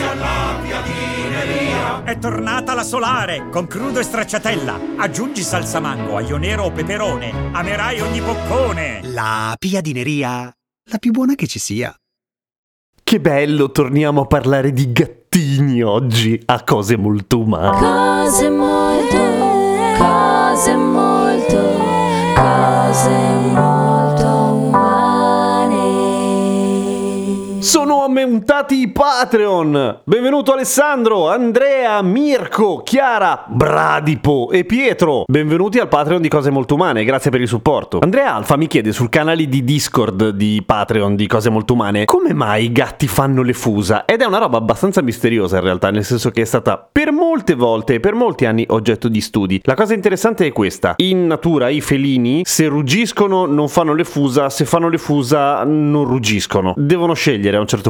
Tutti alla piadineria. È tornata la solare con crudo e stracciatella. Aggiungi salsa mango, aglio nero o peperone. Amerai ogni boccone. La piadineria, la più buona che ci sia. Che bello, torniamo a parlare di gattini oggi a cose molto umane. Cose molto, cose molto, cose molto umane. Sono aumentati i Patreon! Benvenuto Alessandro, Andrea, Mirko, Chiara, Bradipo e Pietro. Benvenuti al Patreon di Cose Molto Umane, grazie per il supporto. Andrea Alfa mi chiede sul canale di Discord di Patreon di Cose Molto Umane come mai i gatti fanno le fusa? Ed è una roba abbastanza misteriosa in realtà, nel senso che è stata per molte volte e per molti anni oggetto di studi. La cosa interessante è questa. In natura i felini se ruggiscono non fanno le fusa, se fanno le fusa non ruggiscono. Devono scegliere a un certo punto,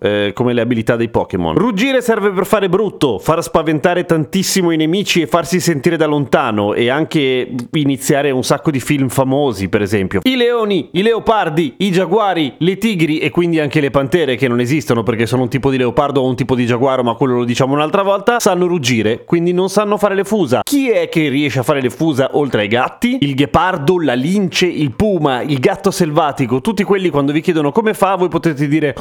eh, come le abilità dei Pokémon. Ruggire serve per fare brutto, far spaventare tantissimo i nemici e farsi sentire da lontano e anche iniziare un sacco di film famosi, per esempio. I leoni, i leopardi, i giaguari, le tigri e quindi anche le pantere che non esistono perché sono un tipo di leopardo o un tipo di giaguaro, ma quello lo diciamo un'altra volta, sanno ruggire, quindi non sanno fare le fusa. Chi è che riesce a fare le fusa oltre ai gatti? Il ghepardo, la lince, il puma, il gatto selvatico, tutti quelli quando vi chiedono come fa, voi potete dire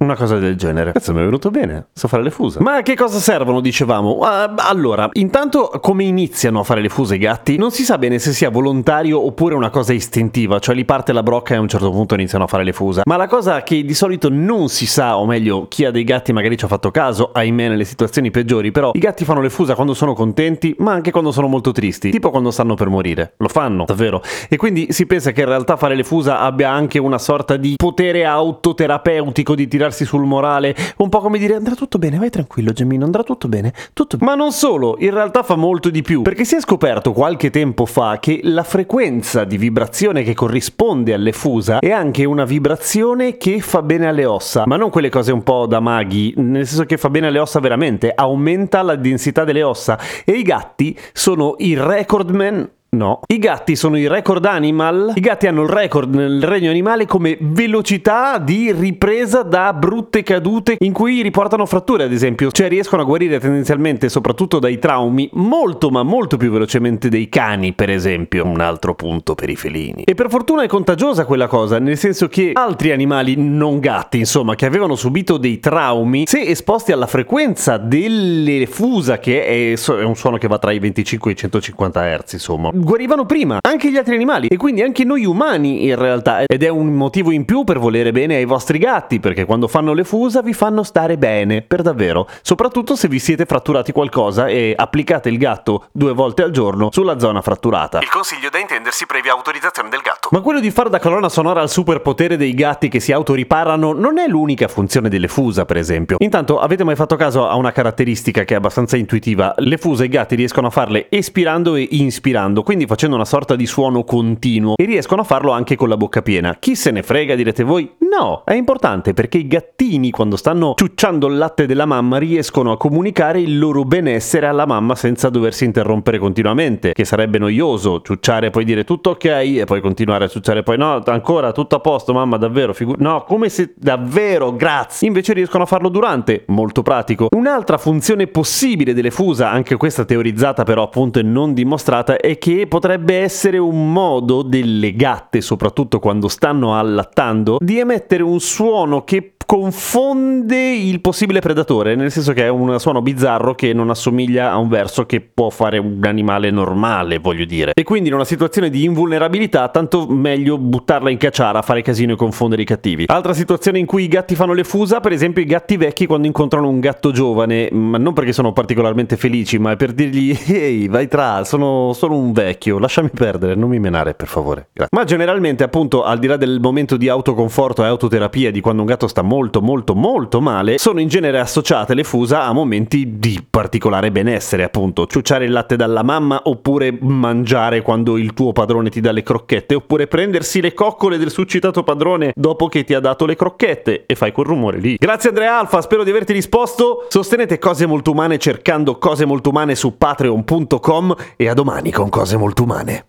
una cosa del genere. Cazzo, mi è venuto bene. So fare le fuse. Ma a che cosa servono, dicevamo? Uh, allora, intanto, come iniziano a fare le fuse i gatti? Non si sa bene se sia volontario oppure una cosa istintiva, cioè li parte la brocca e a un certo punto iniziano a fare le fusa. Ma la cosa che di solito non si sa, o meglio, chi ha dei gatti magari ci ha fatto caso, ahimè, nelle situazioni peggiori, però i gatti fanno le fusa quando sono contenti, ma anche quando sono molto tristi, tipo quando stanno per morire. Lo fanno, davvero. E quindi si pensa che in realtà fare le fusa abbia anche una sorta di potere autoterapeutico di tirarsi sul morale, un po' come dire andrà tutto bene, vai tranquillo Gemino, andrà tutto bene, tutto Ma non solo, in realtà fa molto di più, perché si è scoperto qualche tempo fa che la frequenza di vibrazione che corrisponde alle fusa è anche una vibrazione che fa bene alle ossa, ma non quelle cose un po' da maghi, nel senso che fa bene alle ossa veramente, aumenta la densità delle ossa. E i gatti sono i recordman No. I gatti sono i record animal. I gatti hanno il record nel regno animale come velocità di ripresa da brutte cadute in cui riportano fratture, ad esempio. Cioè riescono a guarire tendenzialmente, soprattutto dai traumi, molto ma molto più velocemente dei cani, per esempio. Un altro punto per i felini. E per fortuna è contagiosa quella cosa, nel senso che altri animali non gatti, insomma, che avevano subito dei traumi, se esposti alla frequenza delle fusa, che è, un suono che va tra i 25 e i 150 Hz, insomma guarivano prima, anche gli altri animali e quindi anche noi umani in realtà. Ed è un motivo in più per volere bene ai vostri gatti, perché quando fanno le fusa vi fanno stare bene, per davvero. Soprattutto se vi siete fratturati qualcosa e applicate il gatto due volte al giorno sulla zona fratturata. Il consiglio da intendersi previa autorizzazione del gatto. Ma quello di fare da colonna sonora al superpotere dei gatti che si autoriparano non è l'unica funzione delle fusa, per esempio. Intanto, avete mai fatto caso a una caratteristica che è abbastanza intuitiva? Le fusa i gatti riescono a farle espirando e inspirando, quindi facendo una sorta di suono continuo e riescono a farlo anche con la bocca piena. Chi se ne frega, direte voi? No, è importante perché i gattini quando stanno ciucciando il latte della mamma riescono a comunicare il loro benessere alla mamma senza doversi interrompere continuamente, che sarebbe noioso ciucciare e poi dire tutto ok e poi continuare a ciucciare poi no, ancora tutto a posto mamma, davvero, figu- no, come se davvero, grazie. Invece riescono a farlo durante, molto pratico. Un'altra funzione possibile delle fusa, anche questa teorizzata però appunto e non dimostrata, è che potrebbe essere un modo delle gatte, soprattutto quando stanno allattando, di emettere un suono che confonde il possibile predatore, nel senso che è un suono bizzarro che non assomiglia a un verso che può fare un animale normale, voglio dire. E quindi in una situazione di invulnerabilità, tanto meglio buttarla in cacciara, fare casino e confondere i cattivi. Altra situazione in cui i gatti fanno le fusa, per esempio i gatti vecchi quando incontrano un gatto giovane, ma non perché sono particolarmente felici, ma per dirgli ehi, vai tra, sono solo un vecchio vecchio, lasciami perdere, non mi menare per favore. Grazie. Ma generalmente, appunto, al di là del momento di autoconforto e autoterapia di quando un gatto sta molto, molto, molto male, sono in genere associate le fusa a momenti di particolare benessere, appunto, ciucciare il latte dalla mamma oppure mangiare quando il tuo padrone ti dà le crocchette, oppure prendersi le coccole del succitato padrone dopo che ti ha dato le crocchette e fai quel rumore lì. Grazie Andrea Alfa, spero di averti risposto. Sostenete cose molto umane cercando cose molto umane su patreon.com e a domani con cose molto umane.